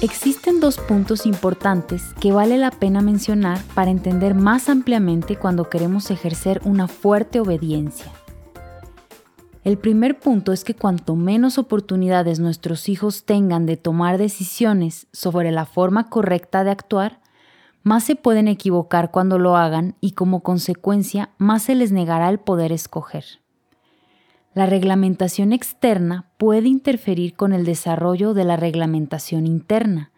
Existen dos puntos importantes que vale la pena mencionar para entender más ampliamente cuando queremos ejercer una fuerte obediencia. El primer punto es que cuanto menos oportunidades nuestros hijos tengan de tomar decisiones sobre la forma correcta de actuar, más se pueden equivocar cuando lo hagan y como consecuencia más se les negará el poder escoger. La reglamentación externa puede interferir con el desarrollo de la reglamentación interna.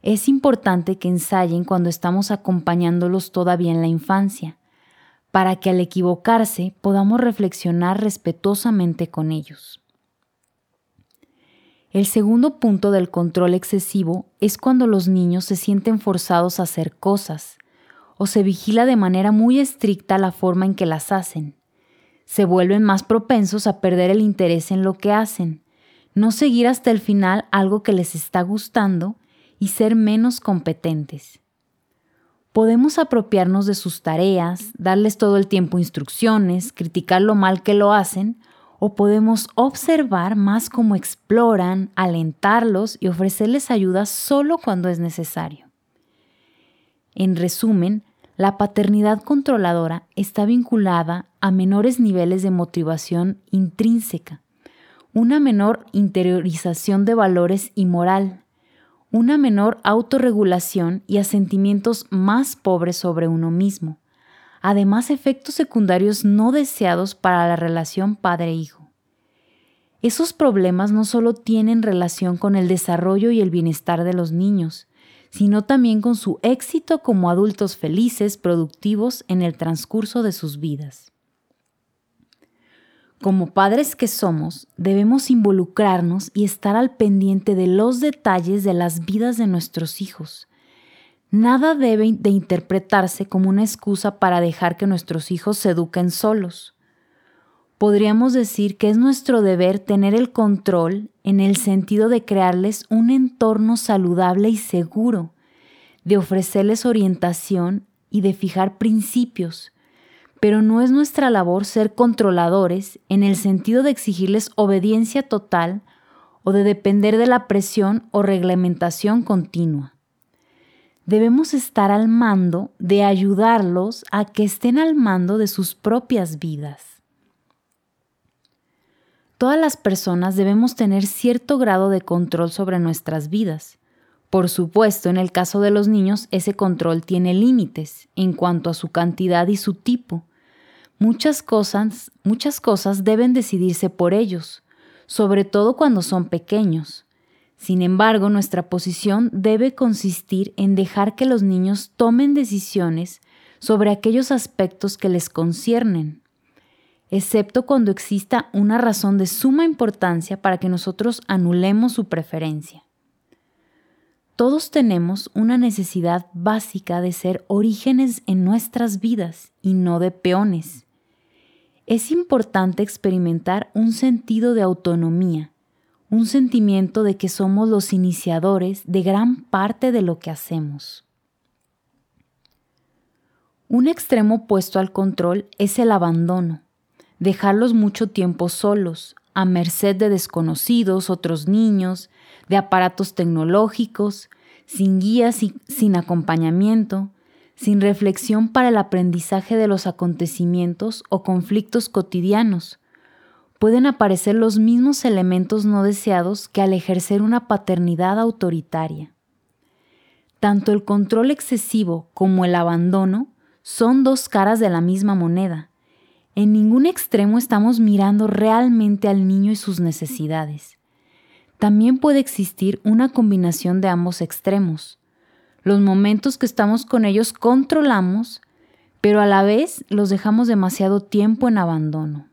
Es importante que ensayen cuando estamos acompañándolos todavía en la infancia, para que al equivocarse podamos reflexionar respetuosamente con ellos. El segundo punto del control excesivo es cuando los niños se sienten forzados a hacer cosas o se vigila de manera muy estricta la forma en que las hacen se vuelven más propensos a perder el interés en lo que hacen, no seguir hasta el final algo que les está gustando y ser menos competentes. Podemos apropiarnos de sus tareas, darles todo el tiempo instrucciones, criticar lo mal que lo hacen, o podemos observar más cómo exploran, alentarlos y ofrecerles ayuda solo cuando es necesario. En resumen, la paternidad controladora está vinculada a menores niveles de motivación intrínseca, una menor interiorización de valores y moral, una menor autorregulación y a sentimientos más pobres sobre uno mismo, además efectos secundarios no deseados para la relación padre-hijo. Esos problemas no solo tienen relación con el desarrollo y el bienestar de los niños, sino también con su éxito como adultos felices, productivos en el transcurso de sus vidas. Como padres que somos, debemos involucrarnos y estar al pendiente de los detalles de las vidas de nuestros hijos. Nada debe de interpretarse como una excusa para dejar que nuestros hijos se eduquen solos. Podríamos decir que es nuestro deber tener el control en el sentido de crearles un entorno saludable y seguro, de ofrecerles orientación y de fijar principios, pero no es nuestra labor ser controladores en el sentido de exigirles obediencia total o de depender de la presión o reglamentación continua. Debemos estar al mando de ayudarlos a que estén al mando de sus propias vidas. Todas las personas debemos tener cierto grado de control sobre nuestras vidas. Por supuesto, en el caso de los niños, ese control tiene límites en cuanto a su cantidad y su tipo. Muchas cosas, muchas cosas deben decidirse por ellos, sobre todo cuando son pequeños. Sin embargo, nuestra posición debe consistir en dejar que los niños tomen decisiones sobre aquellos aspectos que les conciernen excepto cuando exista una razón de suma importancia para que nosotros anulemos su preferencia. Todos tenemos una necesidad básica de ser orígenes en nuestras vidas y no de peones. Es importante experimentar un sentido de autonomía, un sentimiento de que somos los iniciadores de gran parte de lo que hacemos. Un extremo opuesto al control es el abandono dejarlos mucho tiempo solos, a merced de desconocidos, otros niños, de aparatos tecnológicos, sin guías y sin acompañamiento, sin reflexión para el aprendizaje de los acontecimientos o conflictos cotidianos. Pueden aparecer los mismos elementos no deseados que al ejercer una paternidad autoritaria. Tanto el control excesivo como el abandono son dos caras de la misma moneda en ningún extremo estamos mirando realmente al niño y sus necesidades. También puede existir una combinación de ambos extremos. Los momentos que estamos con ellos controlamos, pero a la vez los dejamos demasiado tiempo en abandono.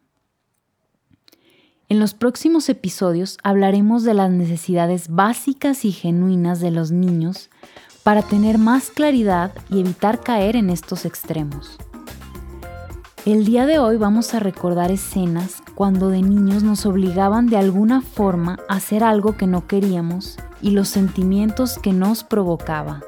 En los próximos episodios hablaremos de las necesidades básicas y genuinas de los niños para tener más claridad y evitar caer en estos extremos. El día de hoy vamos a recordar escenas cuando de niños nos obligaban de alguna forma a hacer algo que no queríamos y los sentimientos que nos provocaba.